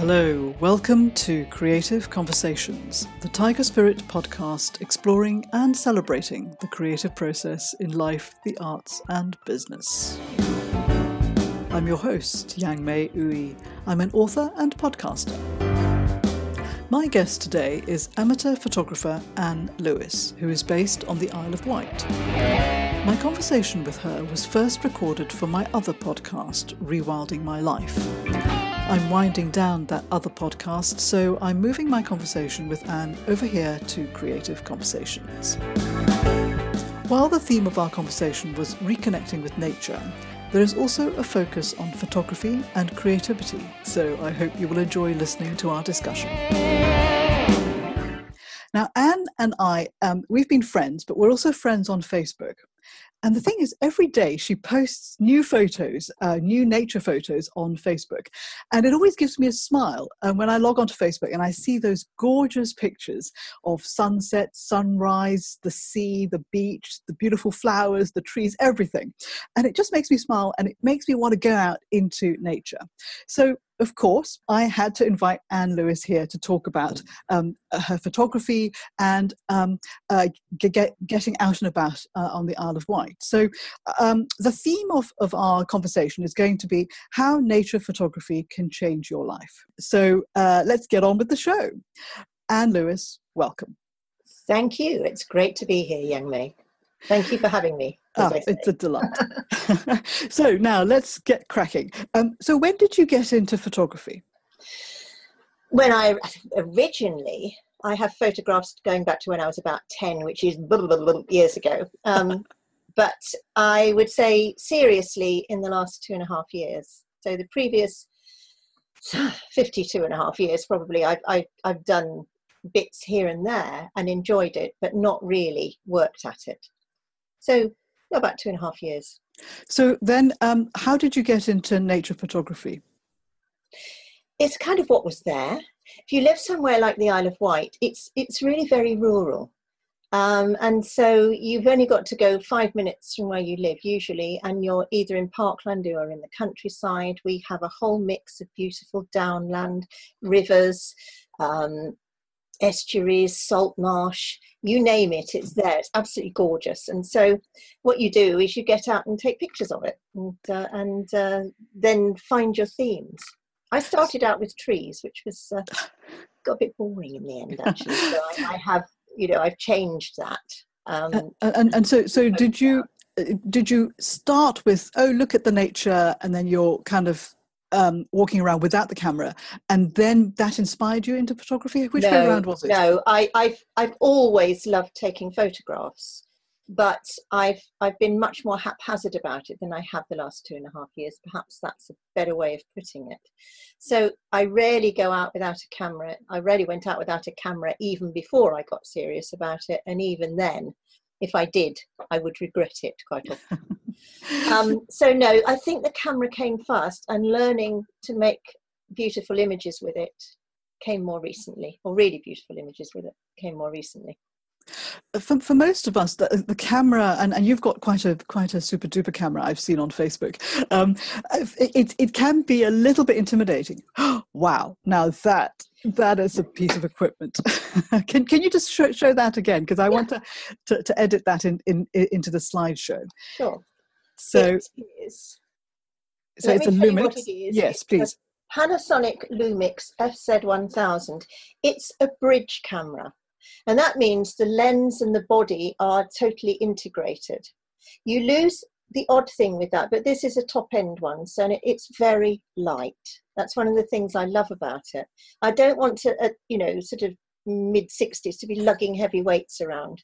Hello, welcome to Creative Conversations, the Tiger Spirit podcast exploring and celebrating the creative process in life, the arts, and business. I'm your host, Yang-May Ooi. I'm an author and podcaster. My guest today is amateur photographer Anne Lewis, who is based on the Isle of Wight. My conversation with her was first recorded for my other podcast, Rewilding My Life. I'm winding down that other podcast, so I'm moving my conversation with Anne over here to Creative Conversations. While the theme of our conversation was reconnecting with nature, there is also a focus on photography and creativity, so I hope you will enjoy listening to our discussion. Now, Anne and I, um, we've been friends, but we're also friends on Facebook. And the thing is, every day she posts new photos, uh, new nature photos on Facebook. And it always gives me a smile. And when I log onto Facebook and I see those gorgeous pictures of sunset, sunrise, the sea, the beach, the beautiful flowers, the trees, everything. And it just makes me smile and it makes me want to go out into nature. So of course, I had to invite Anne Lewis here to talk about um, her photography and um, uh, get, getting out and about uh, on the Isle of Wight. So, um, the theme of, of our conversation is going to be how nature photography can change your life. So, uh, let's get on with the show. Anne Lewis, welcome. Thank you. It's great to be here, Yang-May. Thank you for having me. Oh, it's a delight. so now let's get cracking. Um, so when did you get into photography? When I originally, I have photographs going back to when I was about 10, which is blah, blah, blah, years ago. Um, but I would say seriously in the last two and a half years. So the previous 52 and a half years, probably, I, I, I've done bits here and there and enjoyed it, but not really worked at it. So about two and a half years. So then, um, how did you get into nature photography? It's kind of what was there. If you live somewhere like the Isle of Wight, it's it's really very rural, um, and so you've only got to go five minutes from where you live usually, and you're either in Parkland or in the countryside. We have a whole mix of beautiful downland, rivers, um, estuaries, salt marsh, you name it, it's there. It's absolutely gorgeous. And so, what you do is you get out and take pictures of it, and uh, and uh, then find your themes. I started out with trees, which was uh, got a bit boring in the end, actually. so I, I, have, you know, I've changed that. Um, and and so so did you uh, did you start with oh look at the nature and then you're kind of um, walking around without the camera, and then that inspired you into photography. Which no, way around was it? No, I, I've I've always loved taking photographs, but I've I've been much more haphazard about it than I have the last two and a half years. Perhaps that's a better way of putting it. So I rarely go out without a camera. I rarely went out without a camera even before I got serious about it, and even then, if I did, I would regret it quite often. um, so no, I think the camera came first, and learning to make beautiful images with it came more recently, or really beautiful images with it came more recently. For, for most of us, the, the camera, and, and you've got quite a quite a super duper camera I've seen on Facebook. Um, it, it can be a little bit intimidating. wow! Now that that is a piece of equipment. can can you just show, show that again? Because I yeah. want to, to, to edit that in, in, into the slideshow. Sure. So it is. So it's a Lumix. It is. Yes, please. Panasonic Lumix FZ1000. It's a bridge camera, and that means the lens and the body are totally integrated. You lose the odd thing with that, but this is a top end one, so it's very light. That's one of the things I love about it. I don't want to, uh, you know, sort of mid 60s to be lugging heavy weights around.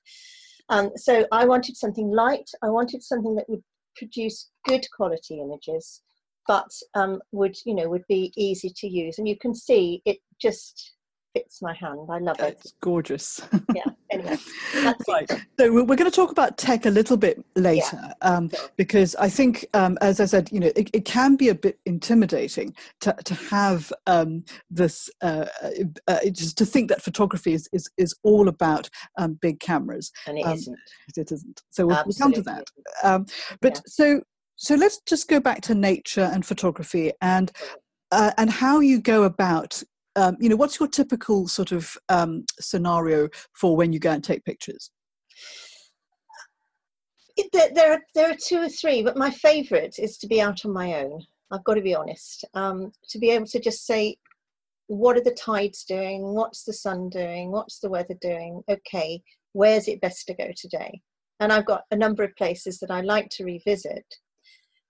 Um, so I wanted something light. I wanted something that would produce good quality images, but um, would you know would be easy to use. And you can see it just fits my hand. I love it. It's gorgeous. yeah. Anyway, That's right. So we're going to talk about tech a little bit later, yeah. um, because I think, um, as I said, you know, it, it, can be a bit intimidating to to have um, this, uh, uh, uh just to think that photography is is, is all about um, big cameras, and it um, isn't. It isn't. So we'll, we'll come to that. Um, but yeah. so so let's just go back to nature and photography and uh, and how you go about um, you know what's your typical sort of um, scenario for when you go and take pictures? There, there, are, there are two or three but my favorite is to be out on my own. I've got to be honest. Um, to be able to just say what are the tides doing? What's the sun doing? What's the weather doing? Okay where's it best to go today? And i've got a number of places that i like to revisit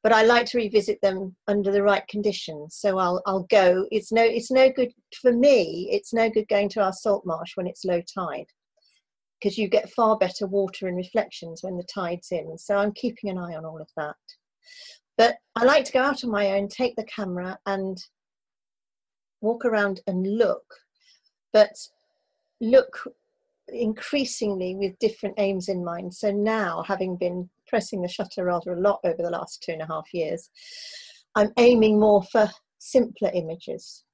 but I like to revisit them under the right conditions. So I'll I'll go. It's no it's no good for me. It's no good going to our salt marsh when it's low tide, because you get far better water and reflections when the tide's in. So I'm keeping an eye on all of that. But I like to go out on my own, take the camera, and walk around and look. But look increasingly with different aims in mind. So now, having been pressing the shutter rather a lot over the last two and a half years. I'm aiming more for simpler images.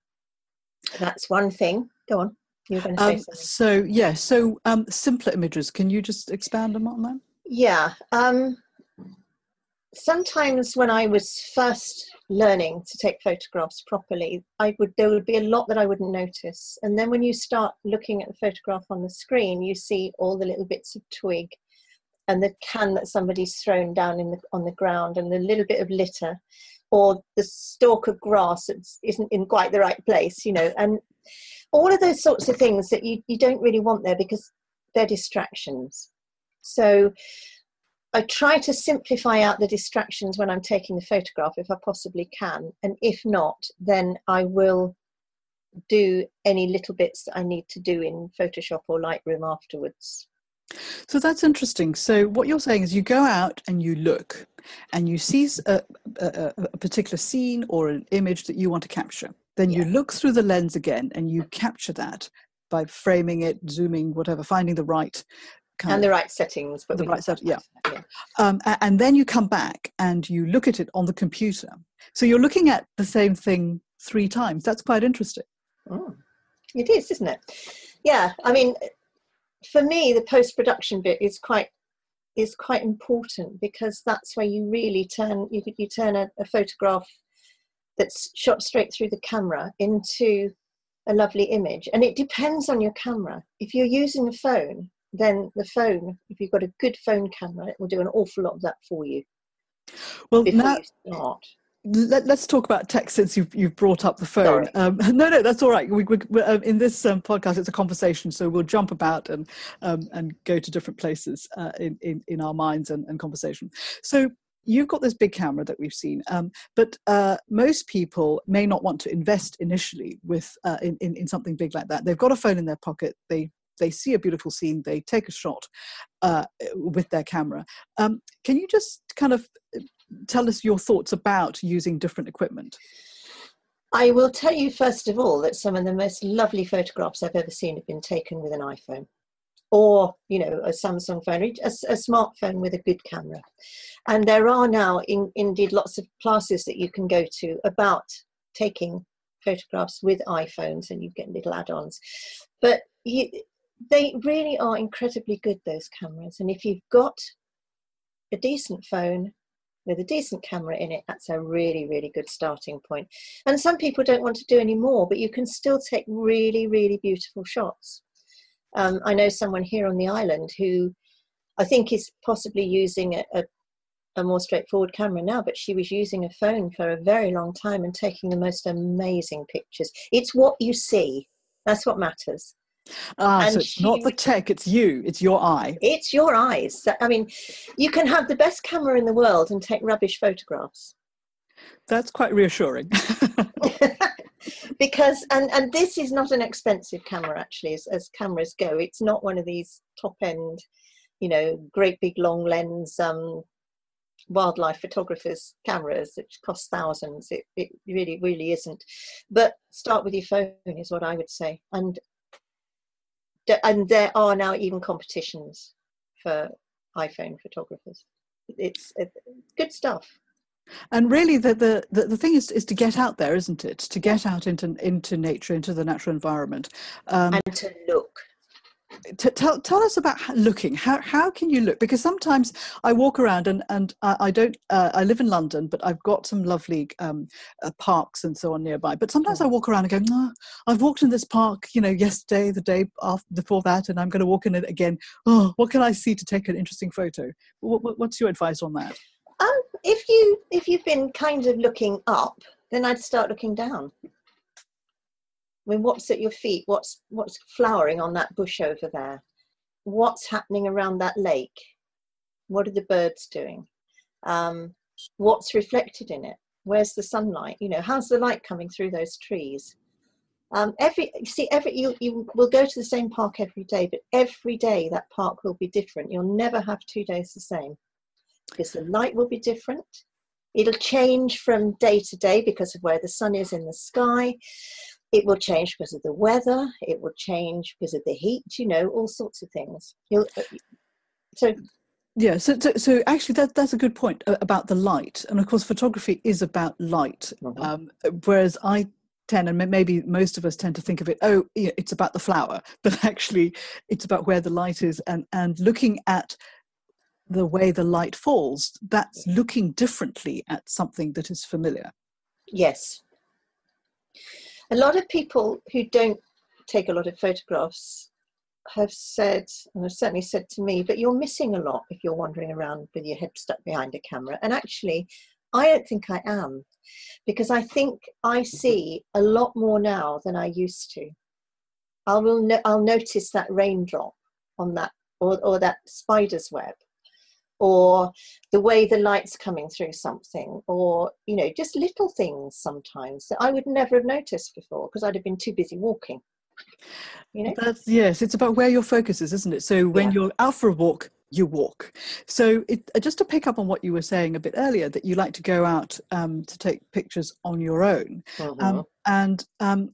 That's one thing. Go on. You were going to say um, something. So, yeah, so um, simpler images. Can you just expand on that? Yeah. Um, sometimes when I was first learning to take photographs properly, I would there would be a lot that I wouldn't notice. And then when you start looking at the photograph on the screen, you see all the little bits of twig and the can that somebody's thrown down in the, on the ground and a little bit of litter or the stalk of grass that isn't in quite the right place you know and all of those sorts of things that you, you don't really want there because they're distractions so I try to simplify out the distractions when I'm taking the photograph if I possibly can. And if not, then I will do any little bits that I need to do in Photoshop or Lightroom afterwards. So that's interesting. So what you're saying is you go out and you look and you see a, a, a particular scene or an image that you want to capture. Then yeah. you look through the lens again and you capture that by framing it, zooming, whatever, finding the right and of, the right settings. But the right set, yeah. yeah. Um, and then you come back and you look at it on the computer. So you're looking at the same thing three times. That's quite interesting. Oh, it is, isn't it? Yeah. I mean, for me, the post production bit is quite is quite important because that's where you really turn you you turn a, a photograph that's shot straight through the camera into a lovely image. And it depends on your camera. If you're using a phone then the phone if you've got a good phone camera it will do an awful lot of that for you. Well now, let, us talk about tech since you've, you've brought up the phone. Um, no, no, that's all right. We, we, um, in this um, podcast, it's a conversation, so we'll jump about and um, and go to different places uh, in, in, in our minds and, and conversation. So you've got this big camera that we've seen, um, but uh, most people may not want to invest initially with uh, in, in, in something big like that. They've got a phone in their pocket. They they see a beautiful scene, they take a shot uh, with their camera. Um, can you just kind of tell us your thoughts about using different equipment. I will tell you first of all that some of the most lovely photographs I've ever seen have been taken with an iPhone or you know a Samsung phone, a, a smartphone with a good camera. And there are now in, indeed lots of classes that you can go to about taking photographs with iPhones and you get little add-ons. But you, they really are incredibly good those cameras and if you've got a decent phone with a decent camera in it, that's a really, really good starting point. And some people don't want to do any more, but you can still take really, really beautiful shots. Um, I know someone here on the island who I think is possibly using a, a, a more straightforward camera now, but she was using a phone for a very long time and taking the most amazing pictures. It's what you see, that's what matters. Ah, and so it's she, not the tech, it's you, it's your eye. It's your eyes. I mean, you can have the best camera in the world and take rubbish photographs. That's quite reassuring. because, and, and this is not an expensive camera actually, as, as cameras go. It's not one of these top end, you know, great big long lens um, wildlife photographers' cameras, which cost thousands. It, it really, really isn't. But start with your phone, is what I would say. And and there are now even competitions for iPhone photographers. It's, it's good stuff. And really, the, the, the, the, thing is, is to get out there, isn't it? To get out into, into nature, into the natural environment. Um, and to look. T- tell, tell us about looking. How, how can you look? Because sometimes I walk around and, and I, I don't, uh, I live in London, but I've got some lovely um, uh, parks and so on nearby. But sometimes I walk around and go, no, I've walked in this park, you know, yesterday, the day after, before that, and I'm going to walk in it again. Oh, what can I see to take an interesting photo? What, what's your advice on that? Um, if you if you've been kind of looking up, then I'd start looking down. I mean, what's at your feet? What's what's flowering on that bush over there? What's happening around that lake? What are the birds doing? Um, what's reflected in it? Where's the sunlight? You know, how's the light coming through those trees? Um, every you see, every you you will go to the same park every day, but every day that park will be different. You'll never have two days the same because the light will be different. It'll change from day to day because of where the sun is in the sky it will change because of the weather it will change because of the heat you know all sorts of things. You'll, uh, so yeah so, so, so actually that, that's a good point about the light. And of course photography is about light. Mm-hmm. um, whereas i tend and maybe most of us tend to think of it oh it's about the flower. But actually it's about where the light is. And and looking at the way the light falls that's looking differently at something that is familiar. Yes a lot of people who don't take a lot of photographs have said, and have certainly said to me, but you're missing a lot if you're wandering around with your head stuck behind a camera. And actually, I don't think I am, because I think I see a lot more now than I used to. I will no- I'll notice that raindrop on that, or, or that spider's web, or the way the light's coming through something or you know just little things sometimes that i would never have noticed before because i'd have been too busy walking you know that's yes it's about where your focus is isn't it so when yeah. you're out for a walk you walk. So, it, uh, just to pick up on what you were saying a bit earlier, that you like to go out um, to take pictures on your own, um, uh-huh. and um,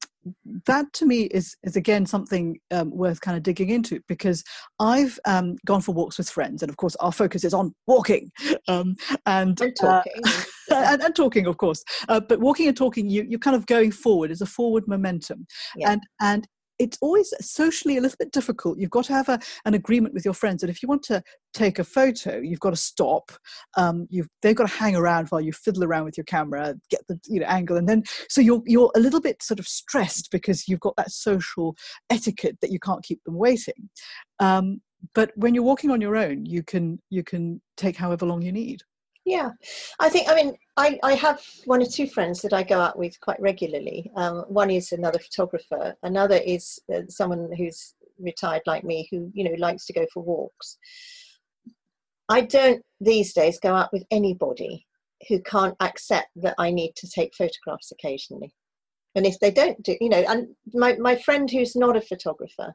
that to me is is again something um, worth kind of digging into because I've um, gone for walks with friends, and of course our focus is on walking um, and, and uh, talking, uh, and, and, talking, of course. Uh, but walking and talking, you you're kind of going forward. It's a forward momentum, yeah. and and it's always socially a little bit difficult. You've got to have a, an agreement with your friends that if you want to take a photo, you've got to stop. Um, you've they've got to hang around while you fiddle around with your camera, get the you know angle, and then so you're you're a little bit sort of stressed because you've got that social etiquette that you can't keep them waiting. Um, but when you're walking on your own, you can you can take however long you need. Yeah, I think, I mean, I, I have one or two friends that I go out with quite regularly. Um, one is another photographer, another is uh, someone who's retired like me who, you know, likes to go for walks. I don't these days go out with anybody who can't accept that I need to take photographs occasionally. And if they don't do, you know, and my, my friend who's not a photographer,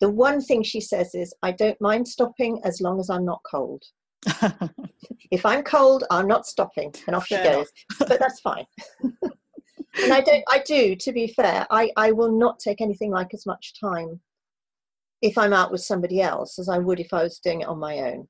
the one thing she says is, I don't mind stopping as long as I'm not cold. if I'm cold, I'm not stopping, and off fair she goes. but that's fine. and I don't. I do. To be fair, I I will not take anything like as much time if I'm out with somebody else as I would if I was doing it on my own,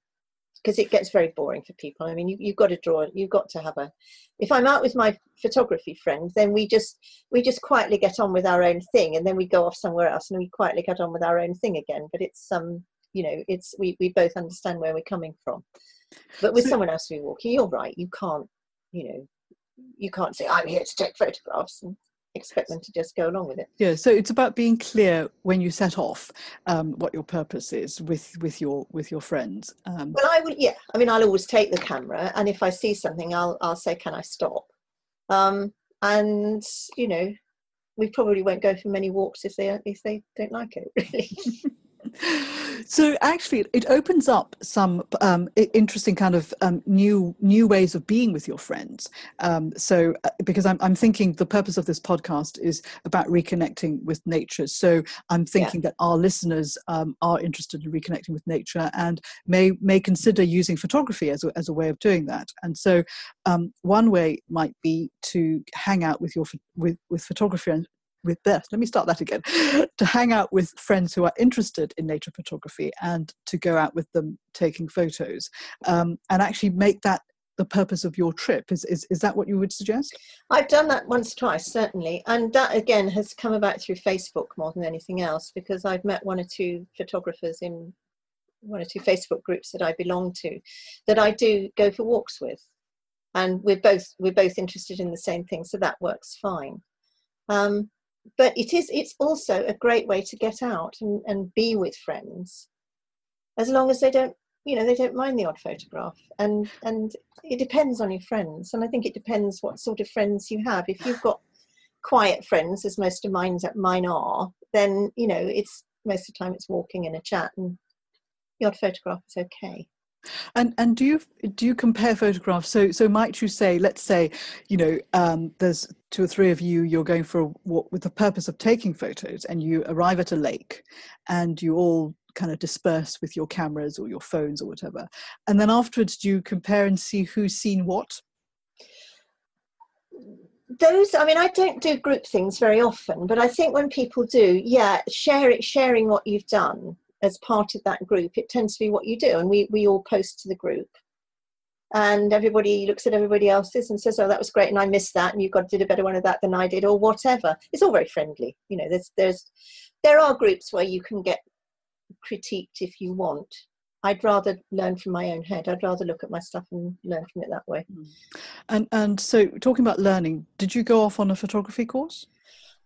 because it gets very boring for people. I mean, you, you've got to draw. You've got to have a. If I'm out with my photography friend, then we just we just quietly get on with our own thing, and then we go off somewhere else, and we quietly get on with our own thing again. But it's um you know it's we, we both understand where we're coming from. But with so, someone else who's walking you're right you can't you know you can't say i'm here to take photographs and expect them to just go along with it. Yeah so it's about being clear when you set off um, what your purpose is with with your with your friends um, well i will yeah i mean i'll always take the camera and if i see something i'll i'll say can i stop? Um, and you know we probably won't go for many walks if they if they don't like it really so actually it opens up some um, interesting kind of um, new new ways of being with your friends. Um, so uh, because I'm, I'm thinking the purpose of this podcast is about reconnecting with nature. So i'm thinking yeah. that our listeners um, are interested in reconnecting with nature and may may consider using photography as a, as a way of doing that. And so um, one way might be to hang out with your with, with photography and with this let me start that again to hang out with friends who are interested in nature photography and to go out with them taking photos um, and actually make that the purpose of your trip. Is, is, is that what you would suggest? I've done that once, twice, certainly. And that again has come about through Facebook more than anything else because I've met one or two photographers in one or two Facebook groups that I belong to that I do go for walks with. And we're both we're both interested in the same thing, so that works fine. Um, but it is it's also a great way to get out and, and be with friends as long as they don't you know they don't mind the odd photograph. And and it depends on your friends and i think it depends what sort of friends you have. If you've got quiet friends as most of mine mine are then you know it's most of the time it's walking in a chat and the odd photograph is okay and and do you do you compare photographs? So so might you say, let's say, you know, um, there's two or three of you. You're going for a walk with the purpose of taking photos, and you arrive at a lake, and you all kind of disperse with your cameras or your phones or whatever. And then afterwards, do you compare and see who's seen what? Those, I mean, I don't do group things very often, but I think when people do, yeah, share it, sharing what you've done as part of that group, it tends to be what you do. And we, we all post to the group. And everybody looks at everybody else's and says, "Oh, that was great, and I missed that, and you got did a better one of that than I did, or whatever." It's all very friendly, you know. There's there's there are groups where you can get critiqued if you want. I'd rather learn from my own head. I'd rather look at my stuff and learn from it that way. Hmm. And and so talking about learning, did you go off on a photography course?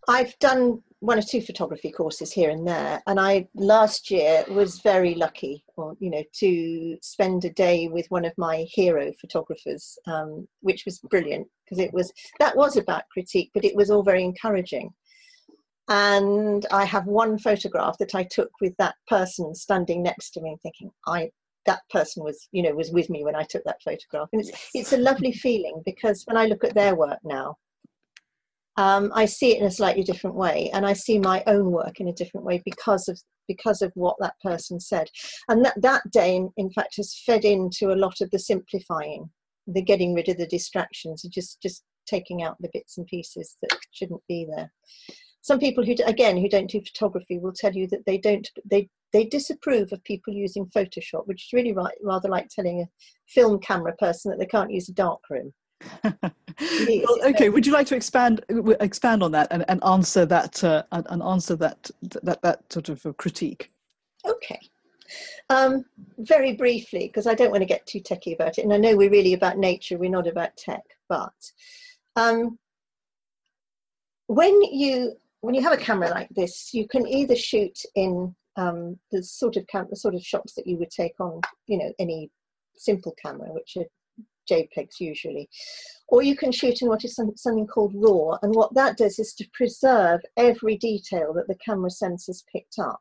I've done one or two photography courses here and there, and I last year was very lucky, or you know, to spend a day with one of my hero photographers, um, which was brilliant because it was that was about critique, but it was all very encouraging and I have one photograph that I took with that person standing next to me, thinking, I that person was, you know, was with me when I took that photograph, and it's yes. it's a lovely feeling because when I look at their work now, um, I see it in a slightly different way, and I see my own work in a different way because of because of what that person said, and that that day, in, in fact, has fed into a lot of the simplifying, the getting rid of the distractions, and just just taking out the bits and pieces that shouldn't be there. Some people who again who don't do photography will tell you that they don't they they disapprove of people using photoshop which is really right, rather like telling a film camera person that they can't use a darkroom well, okay would you like to expand expand on that and, and answer that uh, and answer that that that sort of critique? Okay. Um, very briefly because i don't want to get too techy about it and i know we're really about nature we're not about tech but um, when you when you have a camera like this, you can either shoot in um, the sort of cam- the sort of shots that you would take on, you know, any simple camera, which are JPEGs usually, or you can shoot in what is some, something called RAW, and what that does is to preserve every detail that the camera sensors picked up,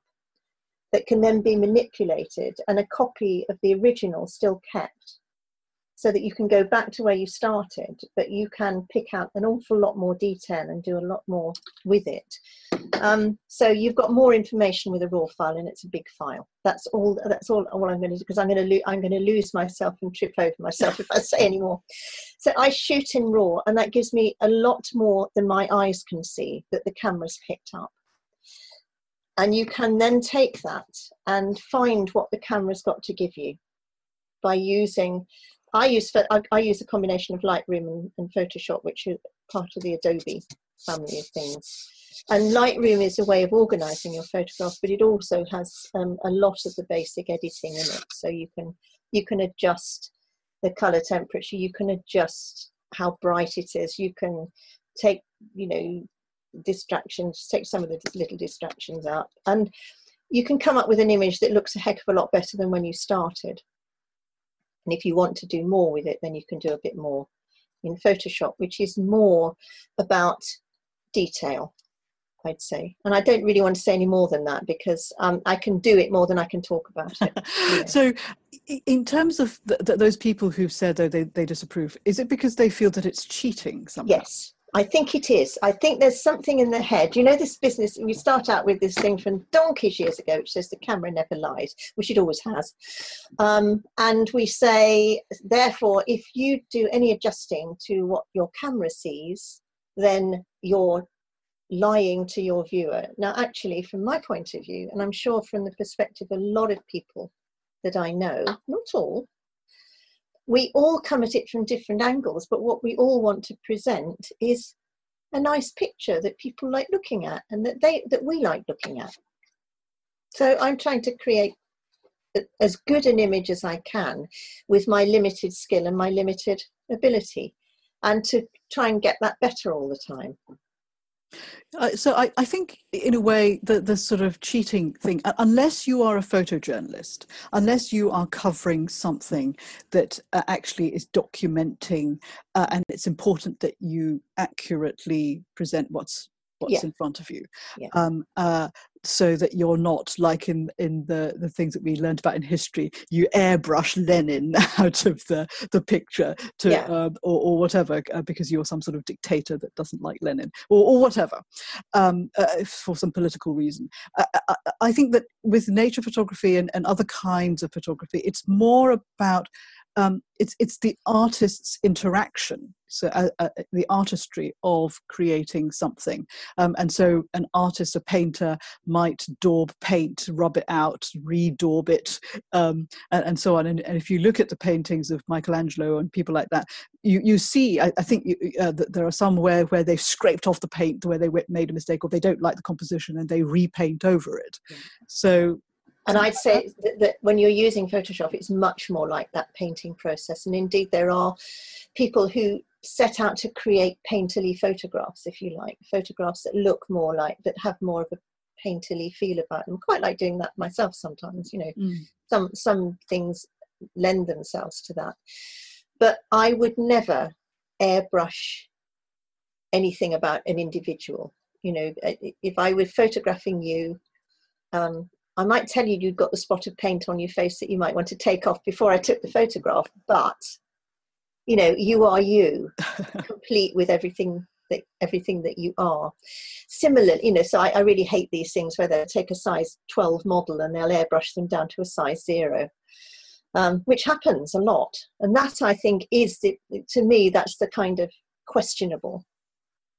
that can then be manipulated, and a copy of the original still kept so that you can go back to where you started, but you can pick out an awful lot more detail and do a lot more with it. Um, so you've got more information with a raw file, and it's a big file. That's all. That's all. All I'm going to do because I'm going to lo- I'm going to lose myself and trip over myself if I say any more. So I shoot in raw, and that gives me a lot more than my eyes can see that the camera's picked up. And you can then take that and find what the camera's got to give you by using I use I, I use a combination of Lightroom and, and Photoshop, which are part of the Adobe family of things. And Lightroom is a way of organizing your photographs, but it also has um, a lot of the basic editing in it. So you can you can adjust the color temperature, you can adjust how bright it is, you can take you know distractions, take some of the little distractions out, and you can come up with an image that looks a heck of a lot better than when you started. And if you want to do more with it, then you can do a bit more in Photoshop, which is more about detail, I'd say. And I don't really want to say any more than that because um, I can do it more than I can talk about it. so, in terms of th- th- those people who've said that they, they disapprove, is it because they feel that it's cheating somehow? Yes. I think it is. I think there's something in the head. You know, this business, we start out with this thing from donkeys years ago, which says the camera never lies, which it always has. Um, and we say, therefore, if you do any adjusting to what your camera sees, then you're lying to your viewer. Now, actually, from my point of view, and I'm sure from the perspective of a lot of people that I know, not all, we all come at it from different angles, but what we all want to present is a nice picture that people like looking at and that they that we like looking at. So I'm trying to create as good an image as I can with my limited skill and my limited ability, and to try and get that better all the time. Uh, so I, I, think in a way the, the sort of cheating thing unless you are a photojournalist unless you are covering something that uh, actually is documenting uh, and it's important that you accurately present what's what's yeah. in front of you yeah. um, uh, so that you're not like in in the the things that we learned about in history you airbrush lenin out of the the picture to yeah. uh, or, or, whatever uh, because you're some sort of dictator that doesn't like lenin or, or whatever um, uh, for some political reason I, I, I, think that with nature photography and, and other kinds of photography it's more about um, it's it's the artist's interaction so uh, uh, the artistry of creating something. Um, and so an artist a painter might daub paint rub it out redaub it um, and, and, so on. And, and, if you look at the paintings of michelangelo and people like that you, you see i, I think you, uh, that there are some where, where they've scraped off the paint where they made a mistake or they don't like the composition and they repaint over it. So and I'd say that, that, when you're using Photoshop, it's much more like that painting process. And indeed, there are people who set out to create painterly photographs, if you like, photographs that look more like, that have more of a painterly feel about them. Quite like doing that myself sometimes, you know, mm. some, some things lend themselves to that. But I would never airbrush anything about an individual. You know, if I were photographing you, um, I might tell you you've got the spot of paint on your face that you might want to take off before I took the photograph, but you know, you are you, complete with everything that everything that you are. Similar, you know, so I, I really hate these things where they take a size 12 model and they'll airbrush them down to a size zero. Um, which happens a lot, and that I think is the, to me that's the kind of questionable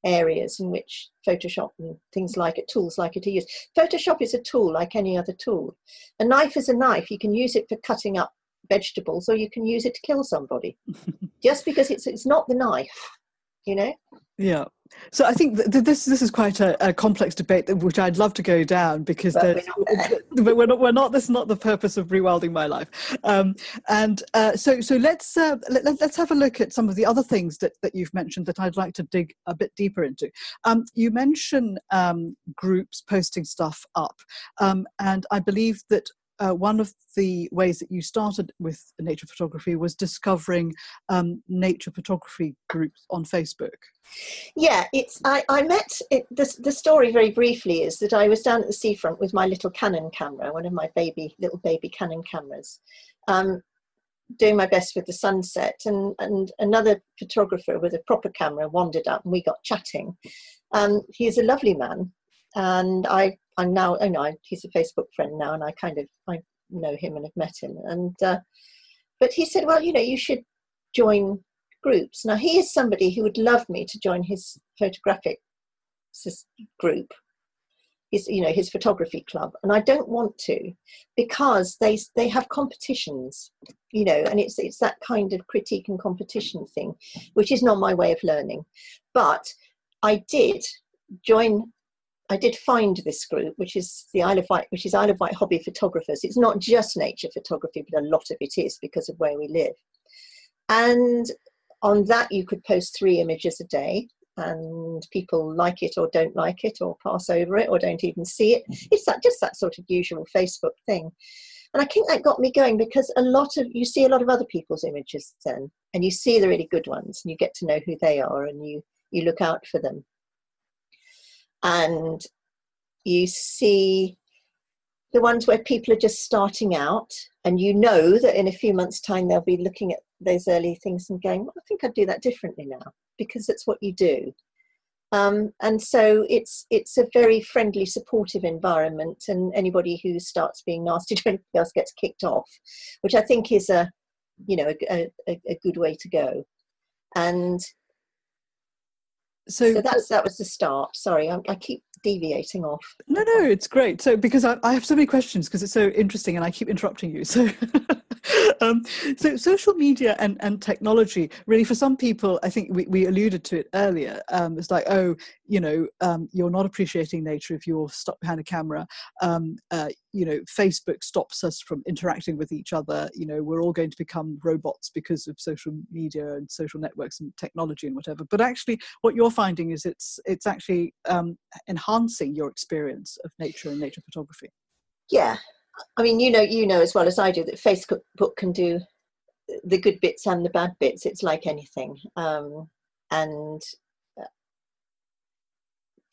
areas in which Photoshop and things like it, tools like it are used. Photoshop is a tool like any other tool. A knife is a knife. You can use it for cutting up vegetables or you can use it to kill somebody. Just because it's it's not the knife, you know? Yeah. So I think th- this this is quite a, a, complex debate which I'd love to go down because but we're we're not we're not this is not the purpose of rewilding my life. Um, and uh, so so let's uh, let, us have a look at some of the other things that, that you've mentioned that I'd like to dig a bit deeper into. Um, you mention um, groups posting stuff up, um, and I believe that uh, one of the ways that you started with nature photography was discovering um, nature photography groups on Facebook. Yeah, it's. I, I met it, the the story very briefly is that I was down at the seafront with my little Canon camera, one of my baby little baby Canon cameras, um, doing my best with the sunset, and and another photographer with a proper camera wandered up, and we got chatting. Um, he's a lovely man, and I I'm now, oh no, he's a Facebook friend now, and I kind of I know him and have met him. And uh, but he said, well, you know, you should join groups. Now he is somebody who would love me to join his photographic group, his you know his photography club, and I don't want to because they they have competitions, you know, and it's it's that kind of critique and competition thing, which is not my way of learning. But I did join I did find this group, which is the Isle of Wight, which is Isle of Wight Hobby Photographers. It's not just nature photography, but a lot of it is because of where we live. And on that, you could post three images a day, and people like it or don't like it, or pass over it, or don't even see it. Mm-hmm. It's that just that sort of usual Facebook thing. And I think that got me going because a lot of you see a lot of other people's images then, and you see the really good ones, and you get to know who they are, and you you look out for them and you see the ones where people are just starting out and you know that in a few months time they'll be looking at those early things and going well, i think i'd do that differently now because it's what you do. Um, and so it's it's a very friendly supportive environment and anybody who starts being nasty to anybody else gets kicked off which i think is a you know a, a, a good way to go. And so, so that's that was the start. Sorry, I, I keep deviating off. No, no, it's great. So because I, I have so many questions because it's so interesting, and I keep interrupting you. So, um, so social media and and technology really for some people, I think we, we alluded to it earlier. Um, it's like, oh, you know, um, you're not appreciating nature if you're stuck behind a camera. Um, uh, you know, Facebook stops us from interacting with each other. You know, we're all going to become robots because of social media and social networks and technology and whatever. But actually, what you're finding is it's it's actually um, enhancing your experience of nature and nature photography. Yeah, I mean, you know, you know as well as I do that Facebook can do the good bits and the bad bits. It's like anything, um, and uh,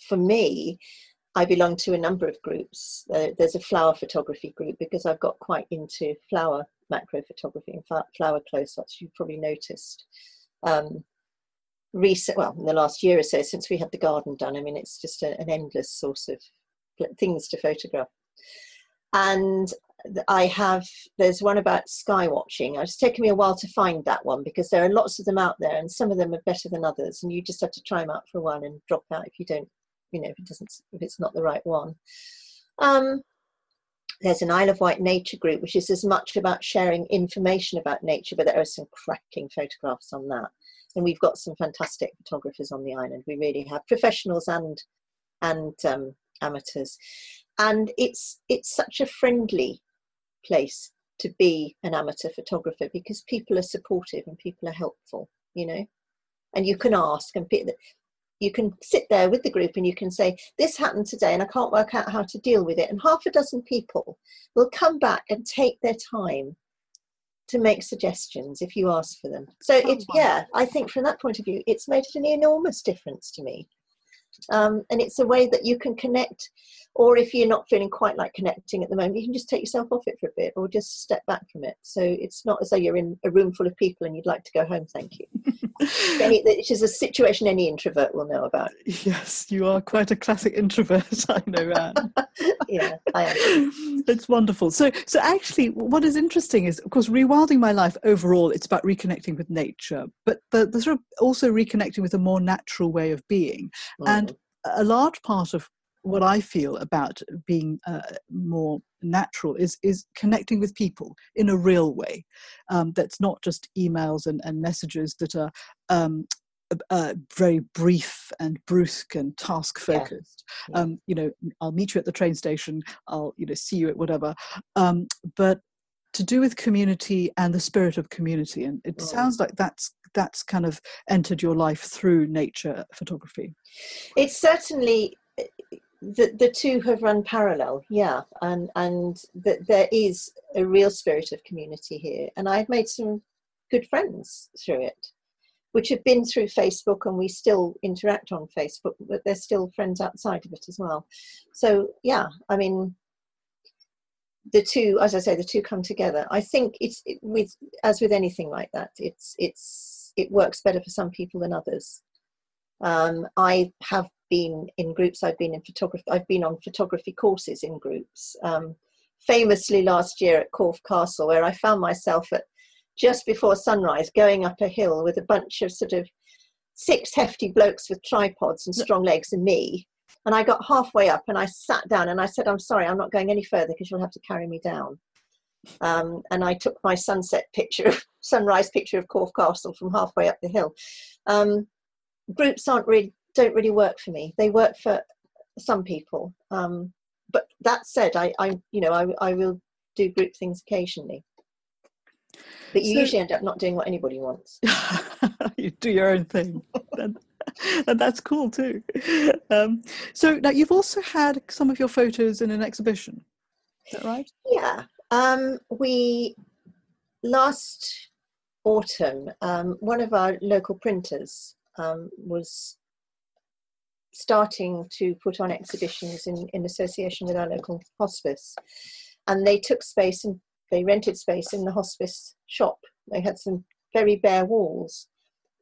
for me, I belong to a number of groups. Uh, there's a flower photography group because I've got quite into flower macro photography and flower close-ups. You've probably noticed. Um, recent, well, in the last year or so, since we had the garden done, I mean, it's just a, an endless source of things to photograph. And I have, there's one about sky watching. It's taken me a while to find that one because there are lots of them out there and some of them are better than others. And you just have to try them out for one and drop out if you don't you know if it doesn't if it's not the right one. Um, there's an Isle of Wight nature group which is as much about sharing information about nature but there are some cracking photographs on that. And we've got some fantastic photographers on the island. We really have professionals and and um, amateurs. And it's it's such a friendly place to be an amateur photographer because people are supportive and people are helpful you know? And you can ask and you can sit there with the group and you can say, This happened today and I can't work out how to deal with it. And half a dozen people will come back and take their time to make suggestions if you ask for them. So oh, it's, yeah, I think from that point of view, it's made an enormous difference to me. Um, and it's a way that you can connect or if you're not feeling quite like connecting at the moment you can just take yourself off it for a bit or just step back from it. So it's not as though you're in a room full of people and you'd like to go home thank you. Which is a situation any introvert will know about. Yes you are quite a classic introvert i know that. Yeah i am. It's wonderful. So so actually what is interesting is of course rewilding my life overall it's about reconnecting with nature but the, the sort of also reconnecting with a more natural way of being. Mm. and a large part of what I feel about being uh, more natural is is connecting with people in a real way. Um, that's not just emails and, and messages that are um, uh, very brief and brusque and task focused. Yeah. Um, you know, I'll meet you at the train station. I'll you know see you at whatever. Um, but to do with community and the spirit of community, and it sounds like that's that's kind of entered your life through nature photography. It's certainly the, the two have run parallel, yeah, and and that there is a real spirit of community here, and I've made some good friends through it, which have been through Facebook, and we still interact on Facebook, but they're still friends outside of it as well. So yeah, I mean, the two, as I say, the two come together. I think it's it, with as with anything like that, it's it's it works better for some people than others. Um, I have been in groups. I've been in photography. I've been on photography courses in groups. Um, famously last year at Corfe Castle, where I found myself at just before sunrise going up a hill with a bunch of sort of six hefty blokes with tripods and strong legs and me. And I got halfway up and I sat down and I said, I'm sorry, I'm not going any further because you'll have to carry me down. Um, and I took my sunset picture, sunrise picture of Corfe Castle from halfway up the hill. Um, groups aren't really don't really work for me. They work for some people. Um, but that said, I, I you know, I, I will do group things occasionally. But you so, usually end up not doing what anybody wants. you do your own thing. and, and that's cool too. Um, so now you've also had some of your photos in an exhibition. Is that right? Yeah. Um, we last autumn, um, one of our local printers um, was starting to put on exhibitions in, in association with our local hospice. And they took space and they rented space in the hospice shop. They had some very bare walls.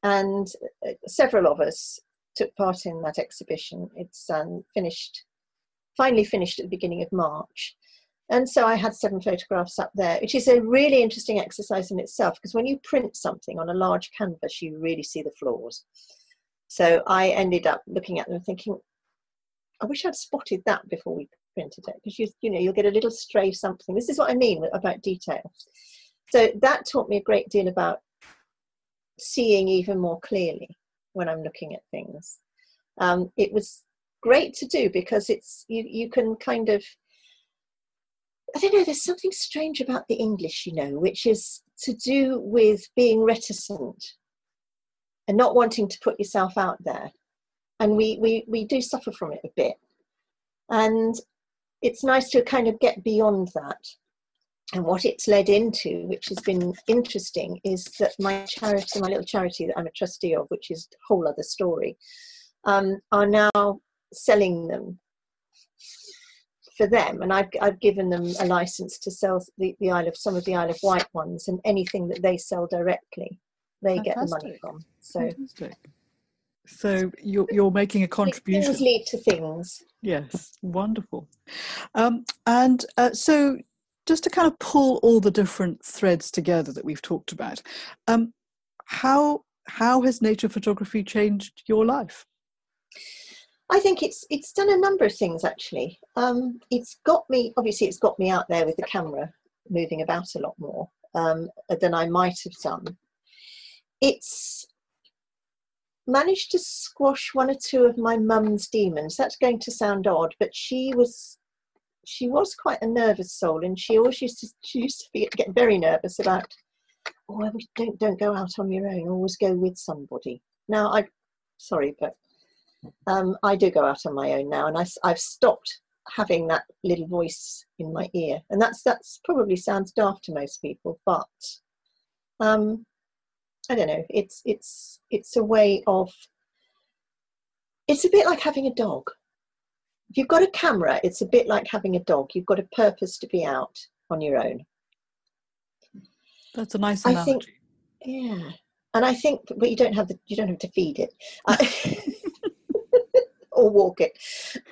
And uh, several of us took part in that exhibition. It's um, finished, finally finished at the beginning of March. And so I had seven photographs up there, which is a really interesting exercise in itself because when you print something on a large canvas, you really see the flaws. So I ended up looking at them thinking, I wish I'd spotted that before we printed it because you you know you'll get a little stray something. This is what I mean about detail. So that taught me a great deal about seeing even more clearly when I'm looking at things. Um, it was great to do because it's you you can kind of I don't know, there's something strange about the English, you know, which is to do with being reticent and not wanting to put yourself out there. And we, we, we do suffer from it a bit. And it's nice to kind of get beyond that. And what it's led into, which has been interesting, is that my charity, my little charity that I'm a trustee of, which is a whole other story, um, are now selling them for them and I've, I've given them a license to sell the, the Isle of some of the Isle of Wight ones and anything that they sell directly they Fantastic. get the money from so Fantastic. so you're, you're making a contribution things lead to things yes wonderful um, and uh, so just to kind of pull all the different threads together that we've talked about um, how how has nature photography changed your life I think it's it's done a number of things actually. Um, it's got me obviously it's got me out there with the camera, moving about a lot more um, than I might have done. It's managed to squash one or two of my mum's demons. That's going to sound odd, but she was she was quite a nervous soul, and she always used to she used to be, get very nervous about. Oh, don't don't go out on your own. Always go with somebody. Now I, sorry, but um, I do go out on my own now, and I, I've stopped having that little voice in my ear, and that's that's probably sounds daft to most people, but um, I don't know. It's it's it's a way of. It's a bit like having a dog. If you've got a camera, it's a bit like having a dog. You've got a purpose to be out on your own. That's a nice analogy. I think, yeah, and I think, but you don't have the you don't have to feed it. Uh, or walk it.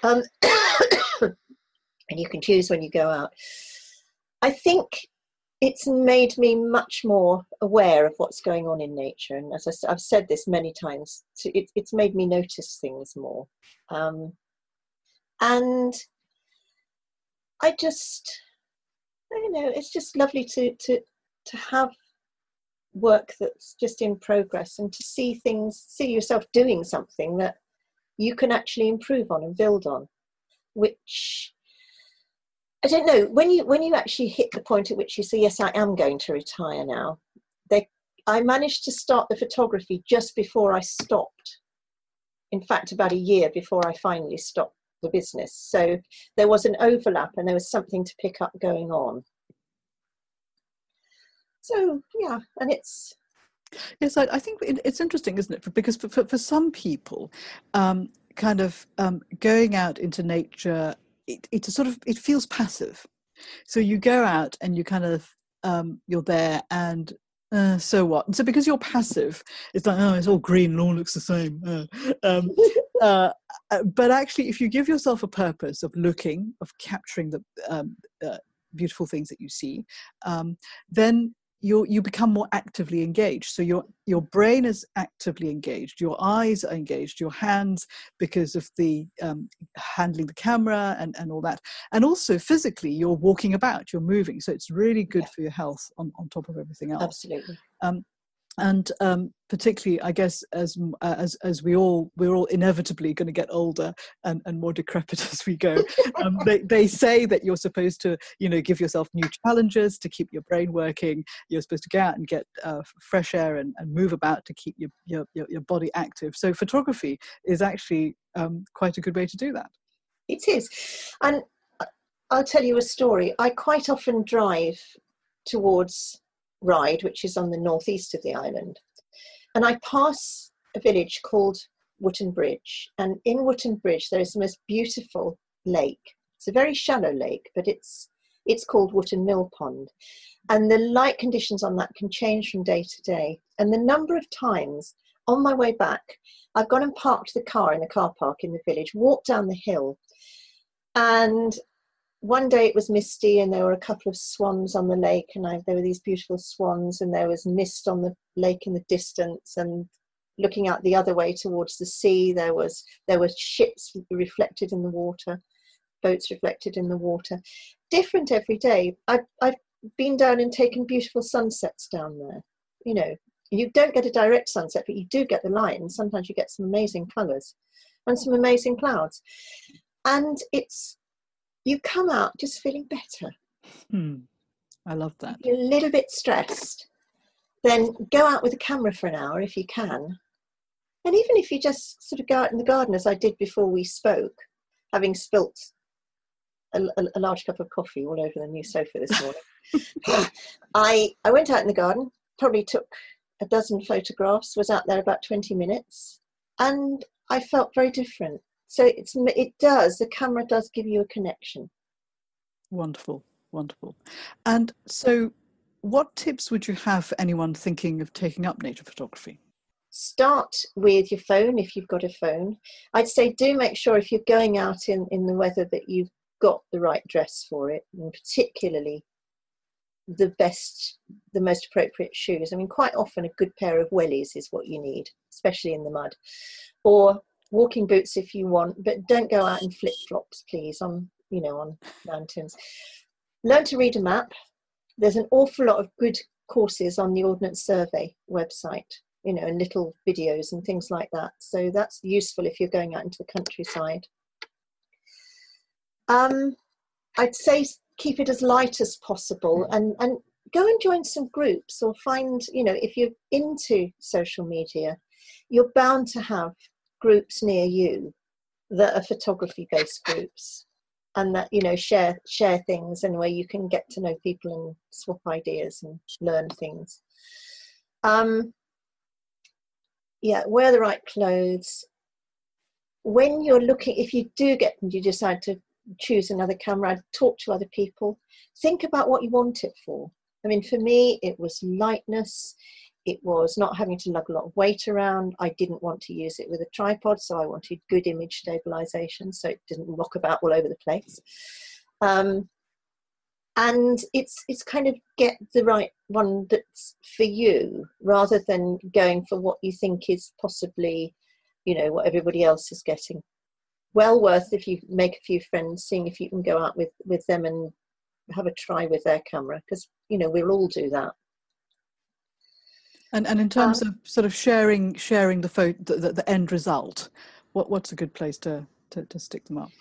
Um, and you can choose when you go out. I think it's made me much more aware of what's going on in nature. And as I, have said this many times, it, it's made me notice things more. Um, and I just, don't know, it's just lovely to, to, to have work that's just in progress and to see things, see yourself doing something that you can actually improve on and build on which i don't know when you when you actually hit the point at which you say yes i am going to retire now they i managed to start the photography just before i stopped. In fact about a year before i finally stopped the business. So there was an overlap and there was something to pick up going on. So yeah and it's Yes, I, I think it's interesting, isn't it? Because for, for, for some people, um, kind of um, going out into nature, it, it's a sort of it feels passive. So you go out and you kind of um, you're there and uh, so what? And so because you're passive, it's like oh, it's all green and all looks the same. Uh, um, uh, uh, but actually, if you give yourself a purpose of looking, of capturing the um, uh, beautiful things that you see, um, then you you become more actively engaged. So your your brain is actively engaged. Your eyes are engaged. Your hands because of the um, handling the camera and and all that. And also physically you're walking about. You're moving. So it's really good yeah. for your health on, on top of everything else. Absolutely. Um, and um, particularly i guess as uh, as as we all we're all inevitably going to get older and, and more decrepit as we go. Um, they, they say that you're supposed to you know give yourself new challenges to keep your brain working. You're supposed to go out and get uh, fresh air and, and move about to keep your, your your body active. So photography is actually um, quite a good way to do that. It is. And i'll tell you a story. I quite often drive towards Ryde, which is on the northeast of the island. And I pass a village called Wootton Bridge. And in Wootton Bridge, there is the most beautiful lake. It's a very shallow lake, but it's it's called Wootton Mill Pond. And the light conditions on that can change from day to day. And the number of times on my way back, I've gone and parked the car in the car park in the village, walked down the hill, and one day it was misty and there were a couple of swans on the lake and I, there were these beautiful swans and there was mist on the lake in the distance and looking out the other way towards the sea. There was there were ships reflected in the water, boats reflected in the water. Different every day. I've I've been down and taken beautiful sunsets down there. You know, you don't get a direct sunset, but you do get the light, and sometimes you get some amazing colours and some amazing clouds. And it's you come out just feeling better. Hmm. I love that. You're a little bit stressed. Then go out with a camera for an hour if you can. And even if you just sort of go out in the garden, as I did before we spoke, having spilt a, a, a large cup of coffee all over the new sofa this morning, I, I went out in the garden, probably took a dozen photographs, was out there about 20 minutes, and I felt very different. So it's, it does, the camera does give you a connection. Wonderful, wonderful. And so, what tips would you have for anyone thinking of taking up nature photography? Start with your phone if you've got a phone. I'd say do make sure if you're going out in, in the weather that you've got the right dress for it, and particularly the best, the most appropriate shoes. I mean, quite often a good pair of wellies is what you need, especially in the mud, or walking boots if you want, but don't go out in flip flops, please, on you know on mountains. Learn to read a map. There's an awful lot of good courses on the Ordnance Survey website, you know, and little videos and things like that. So that's useful if you're going out into the countryside. Um, I'd say keep it as light as possible mm. and, and go and join some groups or find, you know, if you're into social media, you're bound to have groups near you that are photography based groups and that you know share share things and where you can get to know people and swap ideas and learn things um yeah wear the right clothes when you're looking if you do get and you decide to choose another camera, talk to other people, think about what you want it for. I mean, for me, it was lightness. It was not having to lug a lot of weight around. I didn't want to use it with a tripod, so I wanted good image stabilization so it didn't rock about all over the place. Um, and it's it's kind of get the right one that's for you rather than going for what you think is possibly, you know, what everybody else is getting well worth if you make a few friends seeing if you can go out with with them and have a try with their camera because you know we'll all do that and and in terms um, of sort of sharing sharing the photo the, the, the, end result what what's a good place to to, to stick them up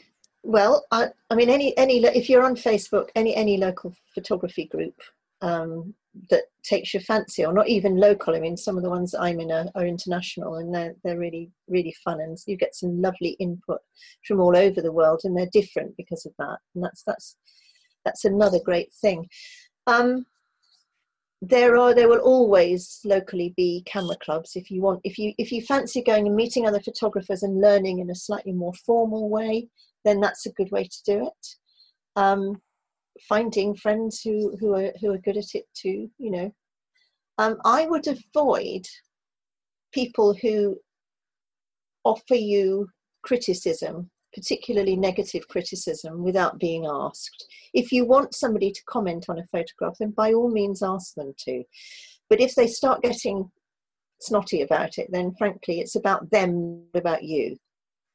well I, I mean any any if you're on facebook any any local photography group um, that takes your fancy, or not even local. I mean, some of the ones I'm in are, are, international, and they're they're really really fun, and you get some lovely input from all over the world, and they're different because of that, and that's that's that's another great thing. Um, there are there will always locally be camera clubs if you want if you if you fancy going and meeting other photographers and learning in a slightly more formal way then that's a good way to do it. Um, finding friends who who are who are good at it too you know. Um, i would avoid people who offer you criticism particularly negative criticism without being asked. If you want somebody to comment on a photograph then by all means ask them to. But if they start getting snotty about it then frankly it's about them not about you.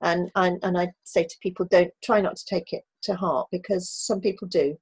And and, and i say to people don't try not to take it to heart because some people do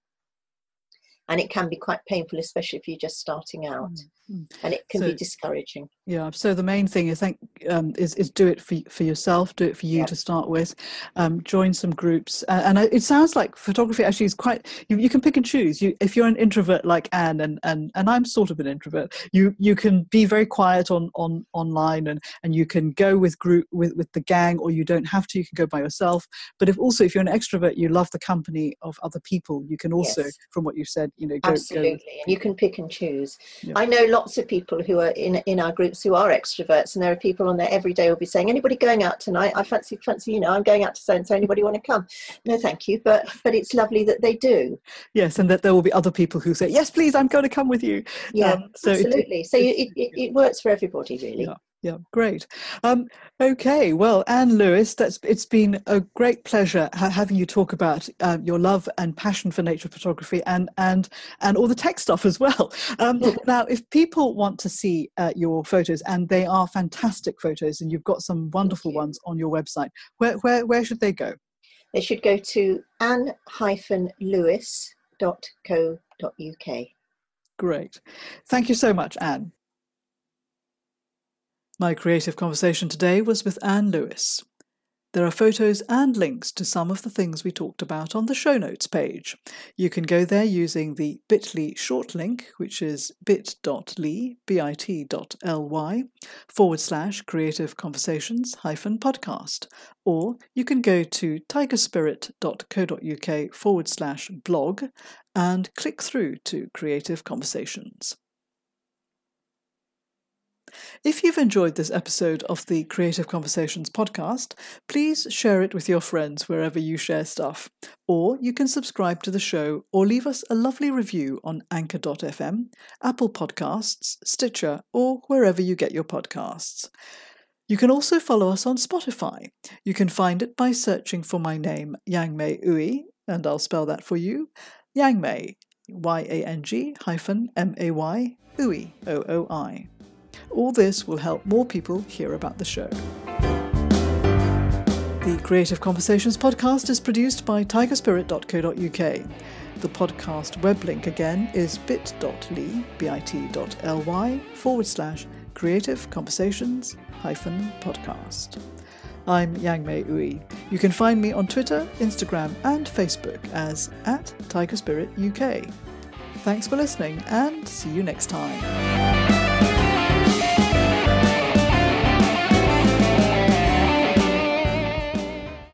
and it can be quite painful especially if you're just starting out. Mm-hmm. and it can so, be discouraging. Yeah so the main thing is think um, is, is do it for, for yourself do it for you yeah. to start with. Um, join some groups. Uh, and it sounds like photography actually is quite you, you can pick and choose. You if you're an introvert like anne and and, and i'm sort of an introvert you you can be very quiet on on online and and you can go with group with with the gang or you don't have to you can go by yourself. But if also if you're an extrovert you love the company of other people. You can also yes. from what you said you know go, absolutely go and you can pick and choose. Yeah. i know lots of people who are in in our groups who are extroverts and there are people on there every day will be saying anybody going out tonight? I fancy fancy you know i'm going out to so and so anybody want to come? No thank you but but it's lovely that they do. Yes and that there will be other people who say yes please i'm going to come with you. Yeah um, so absolutely. It, so it, it, it, works for everybody really. Yeah Yeah, great. Um, okay, well, Anne Lewis, that's it's been a great pleasure ha- having you talk about uh, your love and passion for nature photography and and and all the tech stuff as well. Um, now, if people want to see uh, your photos, and they are fantastic photos, and you've got some wonderful ones on your website, where where where should they go? They should go to anne-lewis.co.uk. Great. Thank you so much, Anne. My creative conversation today was with Anne Lewis. There are photos and links to some of the things we talked about on the show notes page. You can go there using the bit.ly short link, which is bit.ly, bit.ly, forward slash creative conversations hyphen podcast. Or you can go to tigerspirit.co.uk forward slash blog and click through to creative conversations. If you've enjoyed this episode of the Creative Conversations podcast, please share it with your friends wherever you share stuff. Or you can subscribe to the show or leave us a lovely review on Anchor.fm, Apple Podcasts, Stitcher, or wherever you get your podcasts. You can also follow us on Spotify. You can find it by searching for my name, Yang-May Ooi, and I'll spell that for you. Yang-May, Y A N G hyphen M A Y, Ooi, O O I. All this will help more people hear about the show. The Creative Conversations podcast is produced by tigerspirit.co.uk. The podcast web link again is bit.ly, bit.ly forward slash creative conversations hyphen podcast. I'm Yang-May Ooi. You can find me on Twitter, Instagram, and Facebook as at Tiger Spirit UK. Thanks for listening and see you next time.